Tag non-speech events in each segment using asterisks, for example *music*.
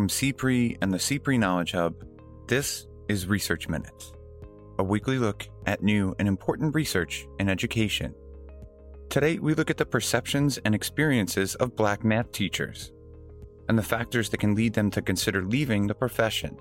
From CPRE and the CPRE Knowledge Hub, this is Research Minutes, a weekly look at new and important research in education. Today, we look at the perceptions and experiences of Black math teachers and the factors that can lead them to consider leaving the profession.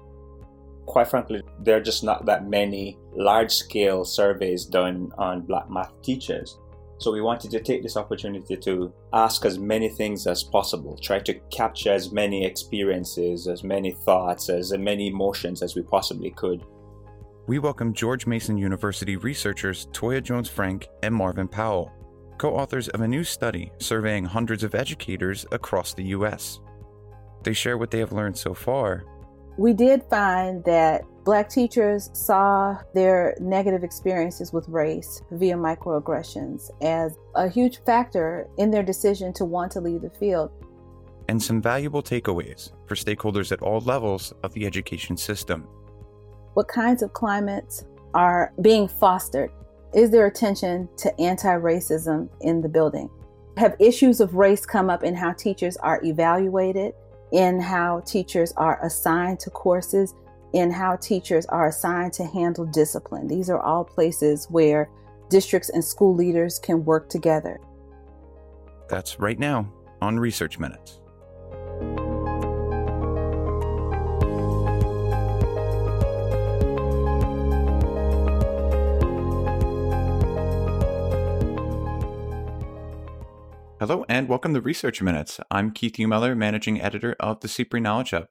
Quite frankly, there are just not that many large scale surveys done on Black math teachers. So we wanted to take this opportunity to ask as many things as possible, try to capture as many experiences, as many thoughts, as many emotions as we possibly could. We welcome George Mason University researchers Toya Jones Frank and Marvin Powell, co authors of a new study surveying hundreds of educators across the U.S. They share what they have learned so far. We did find that Black teachers saw their negative experiences with race via microaggressions as a huge factor in their decision to want to leave the field. And some valuable takeaways for stakeholders at all levels of the education system. What kinds of climates are being fostered? Is there attention to anti racism in the building? Have issues of race come up in how teachers are evaluated, in how teachers are assigned to courses? In how teachers are assigned to handle discipline. These are all places where districts and school leaders can work together. That's right now on Research Minutes. Hello and welcome to Research Minutes. I'm Keith Umeller, managing editor of the CPRE Knowledge Hub.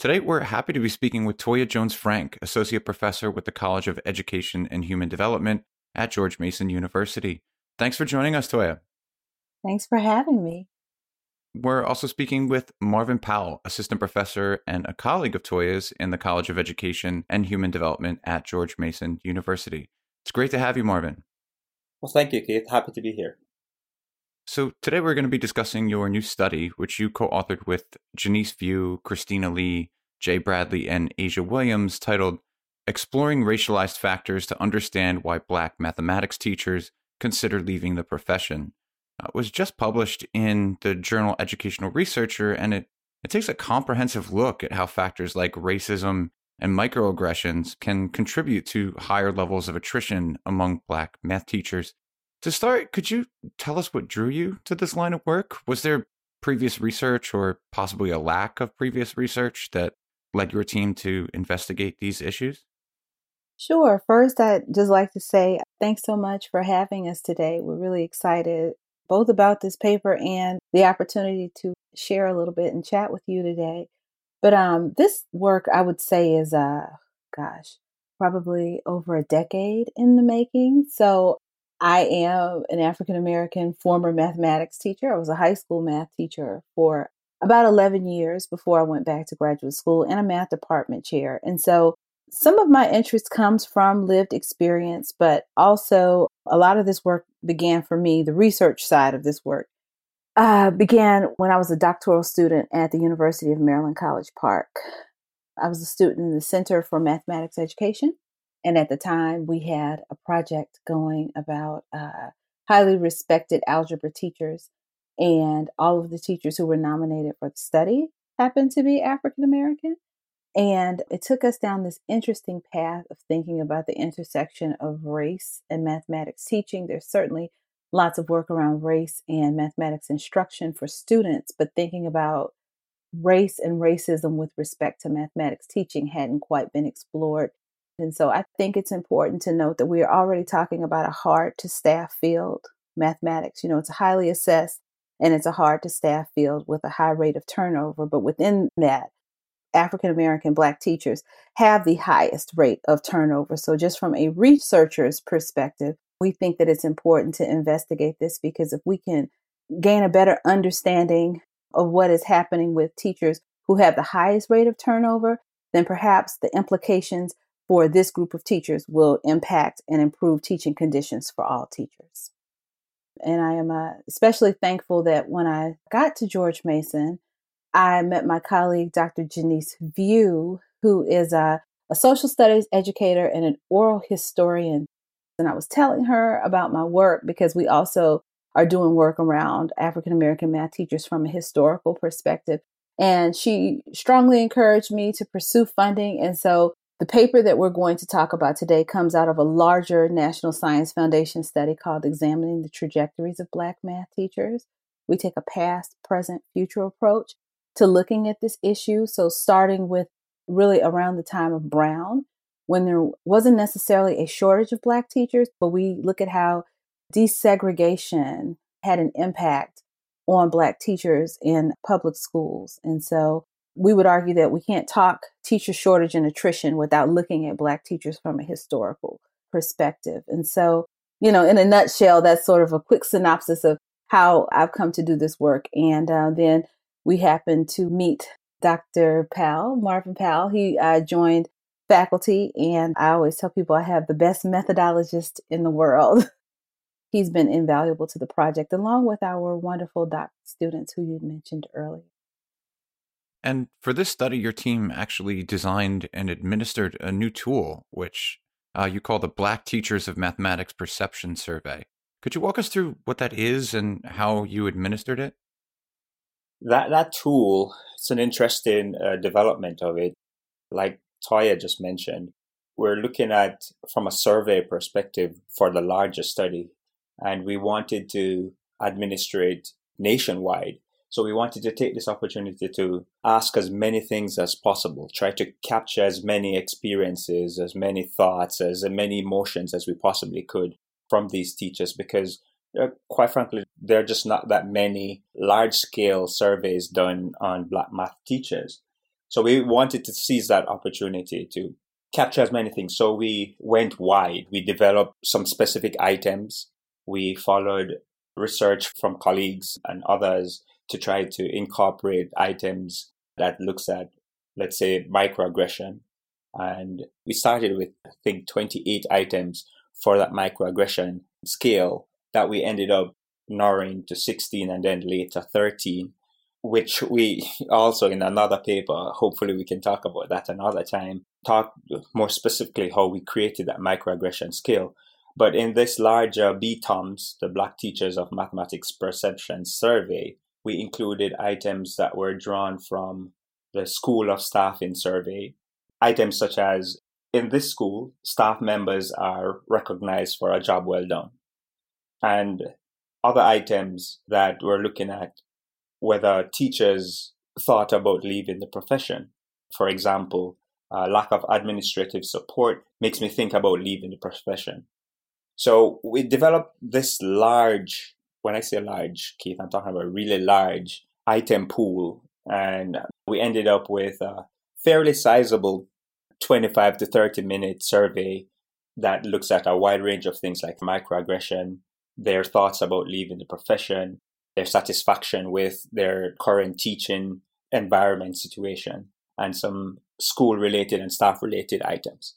Today, we're happy to be speaking with Toya Jones Frank, Associate Professor with the College of Education and Human Development at George Mason University. Thanks for joining us, Toya. Thanks for having me. We're also speaking with Marvin Powell, Assistant Professor and a colleague of Toya's in the College of Education and Human Development at George Mason University. It's great to have you, Marvin. Well, thank you, Keith. Happy to be here. So, today we're going to be discussing your new study, which you co authored with Jenice View, Christina Lee, Jay Bradley, and Asia Williams, titled Exploring Racialized Factors to Understand Why Black Mathematics Teachers Consider Leaving the Profession. Uh, it was just published in the journal Educational Researcher, and it, it takes a comprehensive look at how factors like racism and microaggressions can contribute to higher levels of attrition among Black math teachers to start, could you tell us what drew you to this line of work? Was there previous research or possibly a lack of previous research that led your team to investigate these issues? Sure. First, I'd just like to say thanks so much for having us today. We're really excited both about this paper and the opportunity to share a little bit and chat with you today. But um, this work, I would say, is uh, gosh, probably over a decade in the making. So I am an African American former mathematics teacher. I was a high school math teacher for about 11 years before I went back to graduate school and a math department chair. And so some of my interest comes from lived experience, but also a lot of this work began for me, the research side of this work uh, began when I was a doctoral student at the University of Maryland College Park. I was a student in the Center for Mathematics Education and at the time, we had a project going about uh, highly respected algebra teachers. And all of the teachers who were nominated for the study happened to be African American. And it took us down this interesting path of thinking about the intersection of race and mathematics teaching. There's certainly lots of work around race and mathematics instruction for students, but thinking about race and racism with respect to mathematics teaching hadn't quite been explored and so I think it's important to note that we are already talking about a hard to staff field, mathematics. You know, it's highly assessed and it's a hard to staff field with a high rate of turnover. But within that, African American Black teachers have the highest rate of turnover. So, just from a researcher's perspective, we think that it's important to investigate this because if we can gain a better understanding of what is happening with teachers who have the highest rate of turnover, then perhaps the implications for this group of teachers will impact and improve teaching conditions for all teachers. And I am uh, especially thankful that when I got to George Mason, I met my colleague, Dr. Jenice View, who is a, a social studies educator and an oral historian. And I was telling her about my work because we also are doing work around African American math teachers from a historical perspective. And she strongly encouraged me to pursue funding. And so the paper that we're going to talk about today comes out of a larger National Science Foundation study called Examining the Trajectories of Black Math Teachers. We take a past, present, future approach to looking at this issue. So, starting with really around the time of Brown, when there wasn't necessarily a shortage of Black teachers, but we look at how desegregation had an impact on Black teachers in public schools. And so we would argue that we can't talk teacher shortage and attrition without looking at Black teachers from a historical perspective. And so, you know, in a nutshell, that's sort of a quick synopsis of how I've come to do this work. And uh, then we happened to meet Dr. Powell, Marvin Powell. He uh, joined faculty, and I always tell people I have the best methodologist in the world. *laughs* He's been invaluable to the project, along with our wonderful doc students who you mentioned earlier. And for this study, your team actually designed and administered a new tool, which uh, you call the Black Teachers of Mathematics Perception Survey. Could you walk us through what that is and how you administered it? That that tool, it's an interesting uh, development of it. Like Toya just mentioned, we're looking at from a survey perspective for the larger study, and we wanted to administrate nationwide. So we wanted to take this opportunity to ask as many things as possible, try to capture as many experiences, as many thoughts, as many emotions as we possibly could from these teachers because uh, quite frankly, there are just not that many large scale surveys done on black math teachers. So we wanted to seize that opportunity to capture as many things. So we went wide. We developed some specific items. We followed research from colleagues and others to try to incorporate items that looks at, let's say, microaggression. And we started with, I think, 28 items for that microaggression scale that we ended up narrowing to 16 and then later 13, which we *laughs* also in another paper, hopefully we can talk about that another time, talk more specifically how we created that microaggression scale. But in this larger BTOMS, the Black Teachers of Mathematics Perception Survey, we included items that were drawn from the Schools and Staffing survey. Items such as in this school, staff members are recognized for a job well done. And other items that we're looking at whether teachers thought about leaving the profession. For example, uh, lack of administrative support makes me think about leaving the profession. So we developed this large, when I say large, Keith, I'm talking about a really large item pool. And we ended up with a fairly sizable 25 to 30 minute survey that looks at a wide range of things like microaggression, their thoughts about leaving the profession, their satisfaction with their current teaching environment situation, and some school related and staff related items.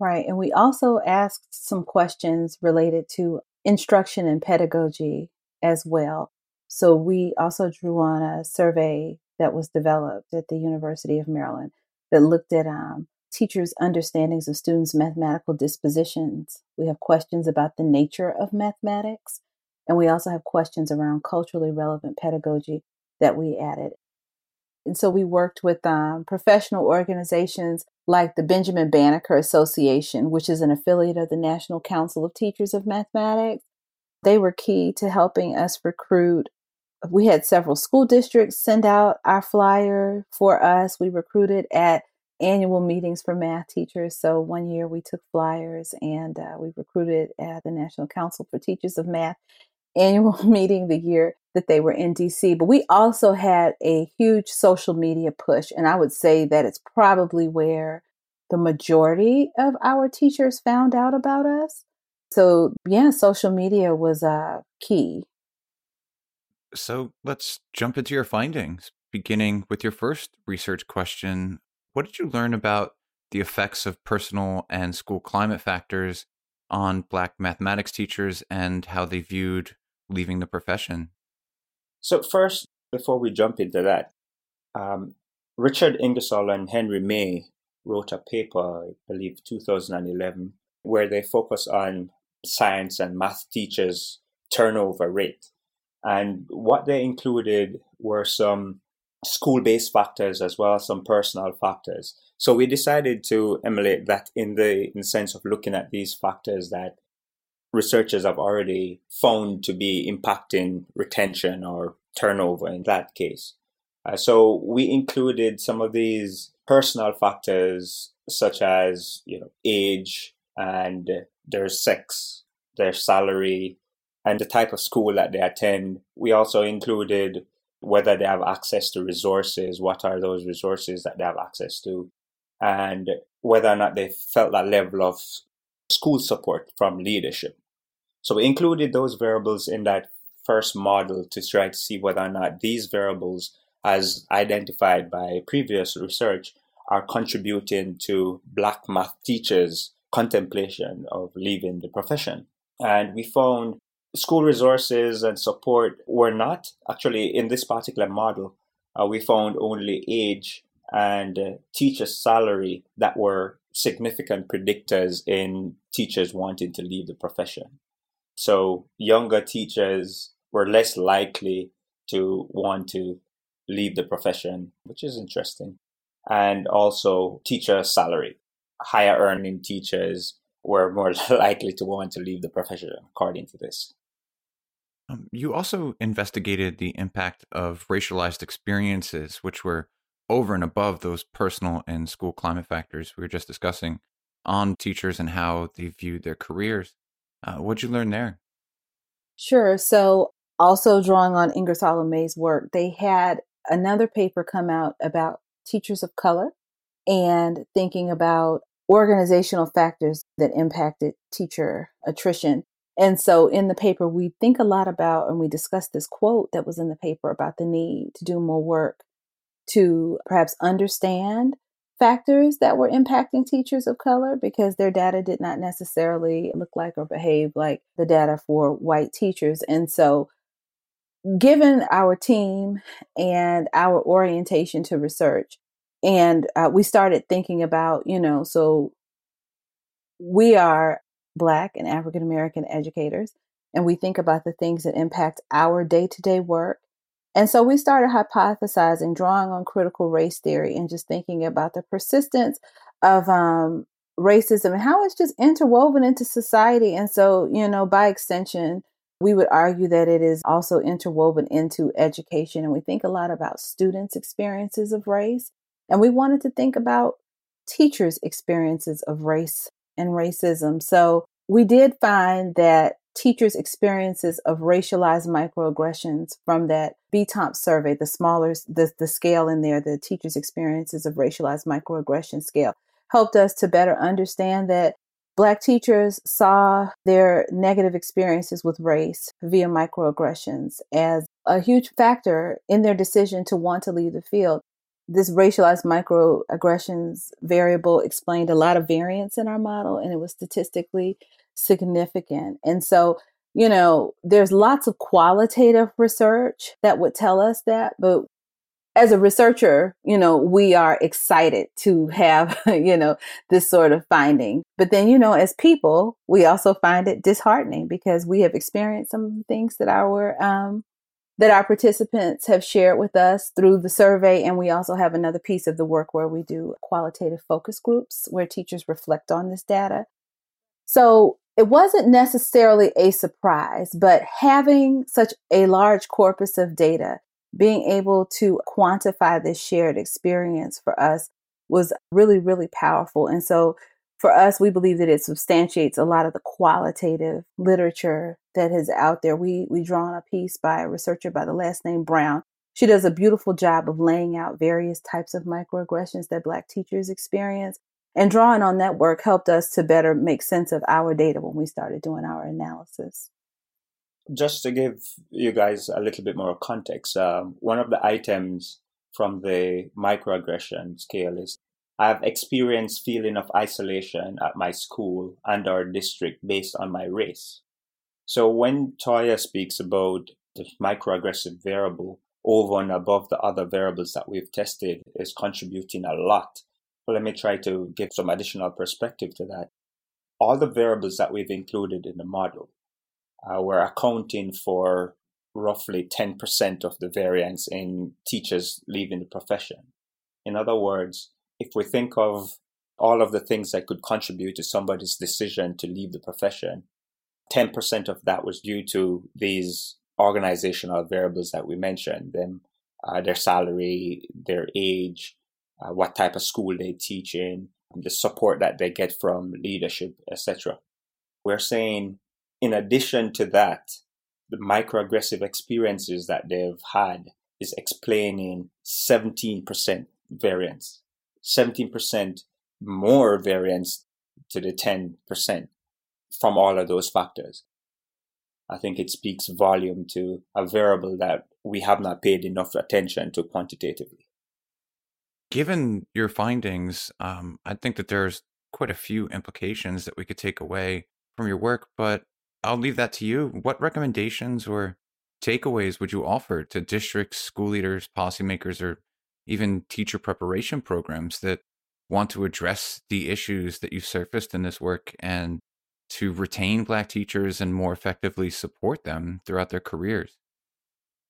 Right. And we also asked some questions related to instruction and pedagogy as well. So we also drew on a survey that was developed at the University of Maryland that looked at um, teachers' understandings of students' mathematical dispositions. We have questions about the nature of mathematics, and we also have questions around culturally relevant pedagogy that we added. And so we worked with um, professional organizations like the Benjamin Banneker Association, which is an affiliate of the National Council of Teachers of Mathematics. They were key to helping us recruit we had several school districts send out our flyer for us. We recruited at annual meetings for math teachers. So one year we took flyers and uh, we recruited at the National Council for Teachers of Math annual *laughs* meeting the year that they were in DC. But we also had a huge social media push. And I would say that it's probably where the majority of our teachers found out about us. So, yeah, social media was uh, key. So let's jump into your findings, beginning with your first research question. What did you learn about the effects of personal and school climate factors on Black mathematics teachers and how they viewed leaving the profession? So, first, before we jump into that, um, Richard Ingersoll and Henry May wrote a paper, I believe 2011, where they focus on science and math teachers' turnover rate. And what they included were some school based factors as well as some personal factors. So we decided to emulate that in the, in the sense of looking at these factors that researchers have already found to be impacting retention or turnover in that case. Uh, so we included some of these personal factors such as you know age and their sex, their salary, and the type of school that they attend. We also included whether they have access to resources, what are those resources that they have access to, and whether or not they felt that level of school support from leadership. So we included those variables in that first model to try to see whether or not these variables, as identified by previous research, are contributing to Black math teachers' contemplation of leaving the profession. And we found school resources and support were not actually in this particular model. Uh, we found only age and uh, teacher salary that were significant predictors in teachers wanting to leave the profession. So younger teachers were less likely to want to leave the profession, which is interesting. And also teacher salary. Higher earning teachers were more *laughs* likely to want to leave the profession, according to this. Um, you also investigated the impact of racialized experiences, which were over and above those personal and school climate factors we were just discussing, on teachers and how they viewed their careers. Uh, what'd you learn there? Sure. So, also drawing on Ingersoll and May's work, they had another paper come out about teachers of color and thinking about organizational factors that impacted teacher attrition. And so in the paper, we think a lot about, and we discussed this quote that was in the paper about the need to do more work to perhaps understand factors that were impacting teachers of color because their data did not necessarily look like or behave like the data for white teachers. And so, given our team and our orientation to research, and uh, we started thinking about, you know, so we are Black and African American educators, and we think about the things that impact our day to day work and so we started hypothesizing, drawing on critical race theory, and just thinking about the persistence of um, racism and how it's just interwoven into society. And so, you know, by extension, we would argue that it is also interwoven into education. And we think a lot about students' experiences of race. And we wanted to think about teachers' experiences of race and racism. So we did find that teachers' experiences of racialized microaggressions from that BTOMP survey, the smaller, the, the scale in there, the teachers' experiences of racialized microaggression scale, helped us to better understand that Black teachers saw their negative experiences with race via microaggressions as a huge factor in their decision to want to leave the field. This racialized microaggressions variable explained a lot of variance in our model, and it was statistically significant. And so, you know, there's lots of qualitative research that would tell us that, but as a researcher, you know, we are excited to have, *laughs* you know, this sort of finding. But then, you know, as people, we also find it disheartening because we have experienced some things that our um, that our participants have shared with us through the survey. And we also have another piece of the work where we do qualitative focus groups where teachers reflect on this data. So it wasn't necessarily a surprise, but having such a large corpus of data, being able to quantify this shared experience for us was really, really powerful. And so for us, we believe that it substantiates a lot of the qualitative literature that is out there. We we draw on a piece by a researcher by the last name Brown. She does a beautiful job of laying out various types of microaggressions that Black teachers experience and drawing on that work helped us to better make sense of our data when we started doing our analysis. Just to give you guys a little bit more context, um, one of the items from the microaggression scale is I've experienced feeling of isolation at my school and our district based on my race. So when Toya speaks about the microaggressive variable over and above the other variables that we've tested is contributing a lot let me try to give some additional perspective to that. All the variables that we've included in the model uh, were accounting for roughly 10% of the variance in teachers leaving the profession. In other words, if we think of all of the things that could contribute to somebody's decision to leave the profession, 10% of that was due to these organizational variables that we mentioned them uh, their salary their age uh, what type of school they teach in the support that they get from leadership etc we're saying in addition to that the microaggressive experiences that they've had is explaining 17% variance 17% more variance to the 10% from all of those factors I think it speaks volume to a variable that we have not paid enough attention to quantitatively. Given your findings, um, I think that there's quite a few implications that we could take away from your work, but I'll leave that to you. What recommendations or takeaways would you offer to districts, school leaders, policymakers, or even teacher preparation programs that want to address the issues that you surfaced in this work and to retain Black teachers and more effectively support them throughout their careers?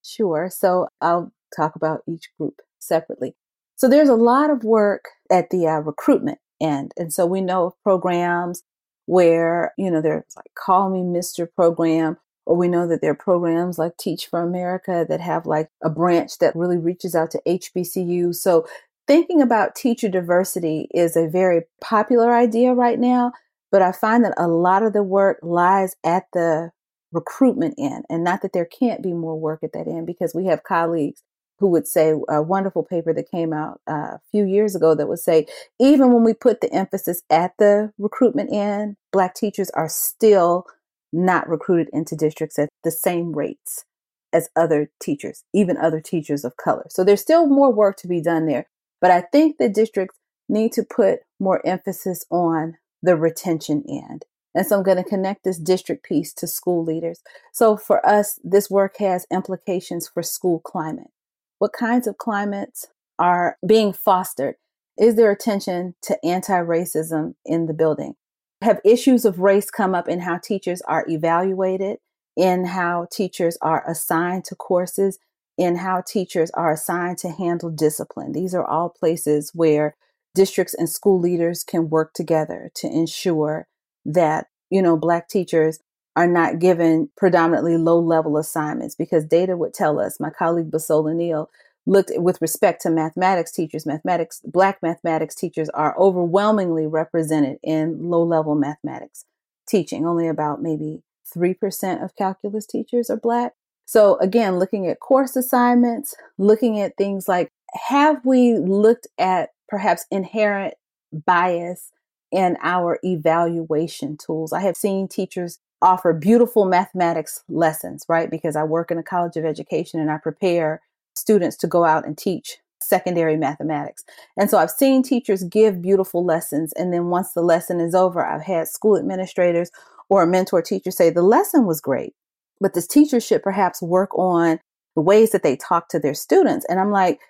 Sure. So I'll talk about each group separately. So there's a lot of work at the uh, recruitment end. And so we know of programs where, you know, there's like Call Me Mr. program, or we know that there are programs like Teach for America that have like a branch that really reaches out to HBCU. So thinking about teacher diversity is a very popular idea right now. But I find that a lot of the work lies at the recruitment end, and not that there can't be more work at that end, because we have colleagues who would say a wonderful paper that came out uh, a few years ago that would say even when we put the emphasis at the recruitment end, Black teachers are still not recruited into districts at the same rates as other teachers, even other teachers of color. So there's still more work to be done there. But I think the districts need to put more emphasis on the retention end. And so I'm going to connect this district piece to school leaders. So for us, this work has implications for school climate. What kinds of climates are being fostered? Is there attention to anti racism in the building? Have issues of race come up in how teachers are evaluated, in how teachers are assigned to courses, in how teachers are assigned to handle discipline? These are all places where districts and school leaders can work together to ensure that, you know, Black teachers are not given predominantly low level assignments because data would tell us, my colleague Bisola Neal looked with respect to mathematics teachers, mathematics, Black mathematics teachers are overwhelmingly represented in low level mathematics teaching. Only about maybe 3% of calculus teachers are Black. So, again, looking at course assignments, looking at things like have we looked at perhaps inherent bias in our evaluation tools. I have seen teachers offer beautiful mathematics lessons, right? Because I work in a college of education and I prepare students to go out and teach secondary mathematics. And so I've seen teachers give beautiful lessons. And then once the lesson is over, I've had school administrators or a mentor teacher say, the lesson was great, but this teacher should perhaps work on the ways that they talk to their students. And I'm like,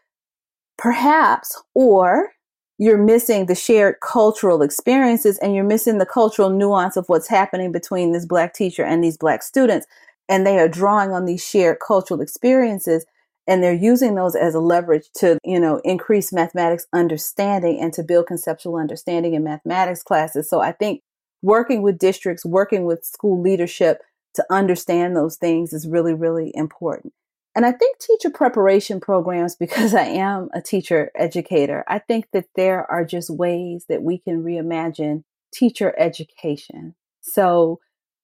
perhaps, or you're missing the shared cultural experiences and you're missing the cultural nuance of what's happening between this black teacher and these black students. And they are drawing on these shared cultural experiences and they're using those as a leverage to, you know, increase mathematics understanding and to build conceptual understanding in mathematics classes. So I think working with districts, working with school leadership to understand those things is really, really important. And I think teacher preparation programs, *laughs* because I am a teacher educator, I think that there are just ways that we can reimagine teacher education. So,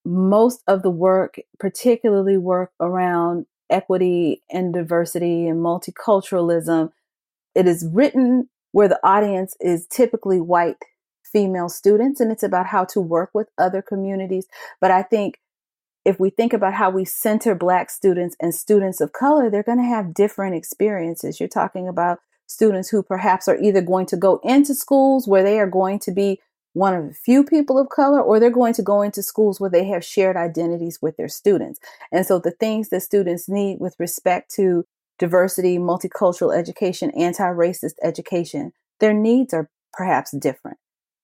most of the work, particularly work around equity and diversity and multiculturalism, it is written where the audience is typically white female students, and it's about how to work with other communities. But I think if we think about how we center Black students and students of color, they're going to have different experiences. You're talking about students who perhaps are either going to go into schools where they are going to be one of the few people of color, or they're going to go into schools where they have shared identities with their students. And so the things that students need with respect to diversity, multicultural education, anti racist education, their needs are perhaps different.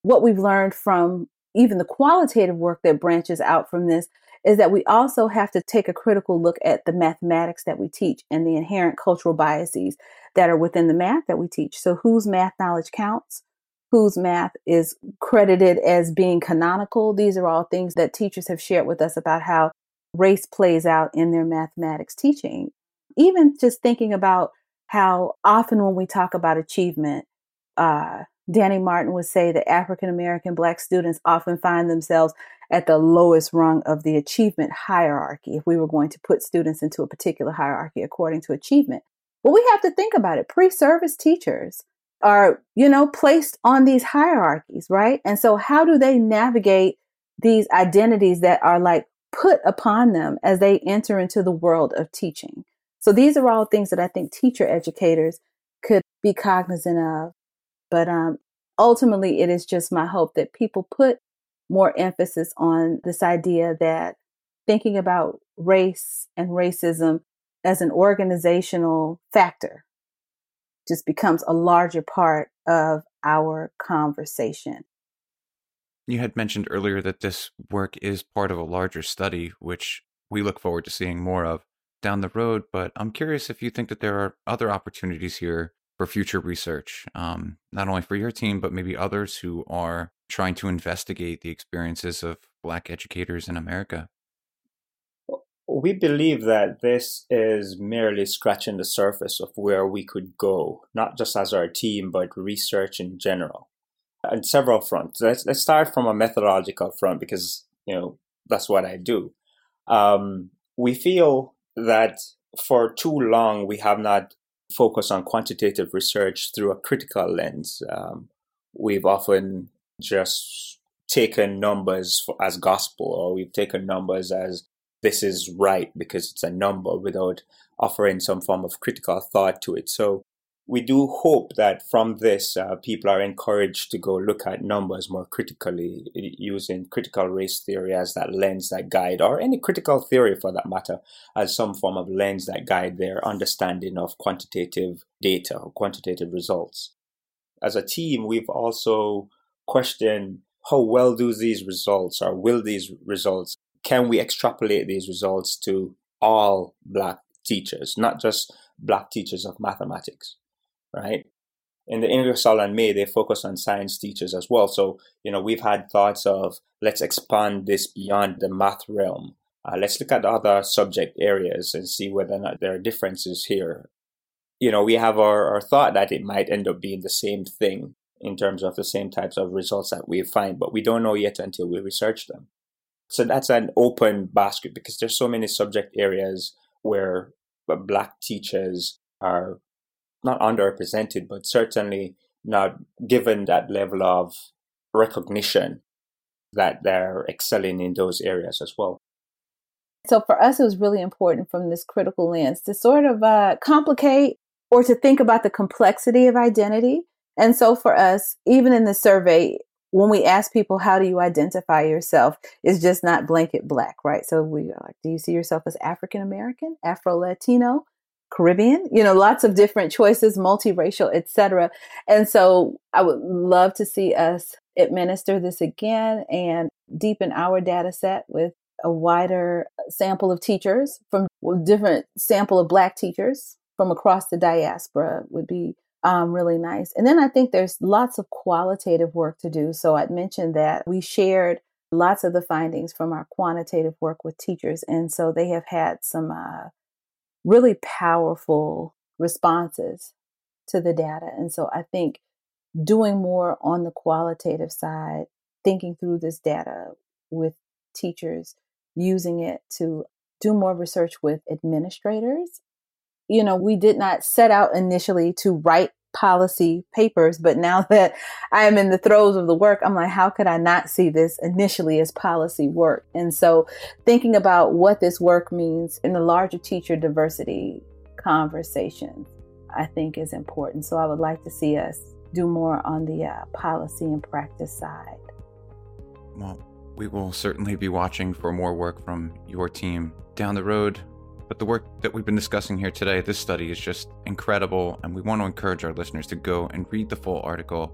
What we've learned from even the qualitative work that branches out from this is that we also have to take a critical look at the mathematics that we teach and the inherent cultural biases that are within the math that we teach. So, whose math knowledge counts? Whose math is credited as being canonical? These are all things that teachers have shared with us about how race plays out in their mathematics teaching. Even just thinking about how often when we talk about achievement, uh, Danny Martin would say that African American Black students often find themselves at the lowest rung of the achievement hierarchy if we were going to put students into a particular hierarchy according to achievement. Well, we have to think about it. Pre service teachers are, you know, placed on these hierarchies, right? And so, how do they navigate these identities that are like put upon them as they enter into the world of teaching? So, these are all things that I think teacher educators could be cognizant of but um, ultimately, it is just my hope that people put more emphasis on this idea that thinking about race and racism as an organizational factor just becomes a larger part of our conversation. You had mentioned earlier that this work is part of a larger study, which we look forward to seeing more of down the road. But I'm curious if you think that there are other opportunities here for future research, um, not only for your team, but maybe others who are trying to investigate the experiences of Black educators in America? We believe that this is merely scratching the surface of where we could go, not just as our team, but research in general. On several fronts. Let's, let's start from a methodological front because, you know, that's what I do. Um, we feel that for too long we have not focused on quantitative research through a critical lens. Um, we've often just taken numbers for, as gospel, or we've taken numbers as this is right because it's a number without offering some form of critical thought to it. So we do hope that from this, uh, people are encouraged to go look at numbers more critically, using critical race theory as that lens that guide, or any critical theory for that matter, as some form of lens that guide their understanding of quantitative data or quantitative results. As a team, we've also questioned how well do these results, or will these results, can we extrapolate these results to all Black teachers, not just Black teachers of mathematics? right? In the Ingersoll and May, they focus on science teachers as well. So, you know, we've had thoughts of let's expand this beyond the math realm. Uh, let's look at other subject areas and see whether or not there are differences here. You know, we have our, our thought that it might end up being the same thing in terms of the same types of results that we find, but we don't know yet until we research them. So that's an open basket because there's so many subject areas where black teachers are not underrepresented, but certainly not given that level of recognition that they're excelling in those areas as well. So for us, it was really important from this critical lens to sort of uh, complicate or to think about the complexity of identity. And so for us, even in the survey, when we ask people, how do you identify yourself? It's just not blanket black, right? So we are like, do you see yourself as African American, Afro Latino? Caribbean, you know, lots of different choices, multiracial, etc. And so I would love to see us administer this again and deepen our data set with a wider sample of teachers from different sample of black teachers from across the diaspora would be um, really nice. And then I think there's lots of qualitative work to do. So I'd mentioned that we shared lots of the findings from our quantitative work with teachers. And so they have had some uh, really powerful responses to the data. And so I think doing more on the qualitative side, thinking through this data with teachers, using it to do more research with administrators. You know, we did not set out initially to write policy papers. But now *laughs* that I am in the throes of the work, I'm like, how could I not see this initially as policy work? And so thinking about what this work means in the larger teacher diversity conversation, I think is important. So I would like to see us do more on the uh, policy and practice side. Well, we will certainly be watching for more work from your team down the road. But the work that we've been discussing here today, this study is just incredible, and we want to encourage our listeners to go and read the full article.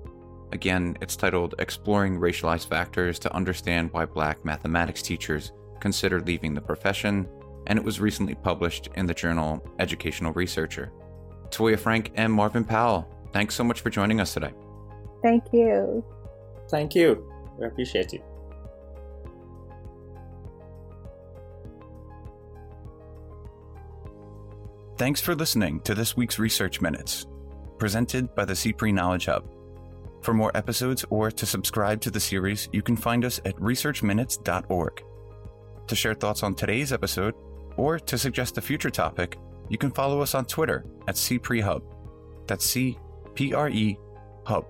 Again, it's titled Exploring Racialized Factors to Understand Why Black Mathematics Teachers consider leaving the profession, and it was recently published in the journal Educational Researcher. Toya Frank and Marvin Powell, thanks so much for joining us today. Thank you. Thank you. We appreciate it. Thanks for listening to this week's Research Minutes, presented by the CPRE Knowledge Hub. For more episodes or to subscribe to the series, you can find us at researchminutes.org. To share thoughts on today's episode or to suggest a future topic, you can follow us on Twitter at CPRE Hub. That's C P R E Hub.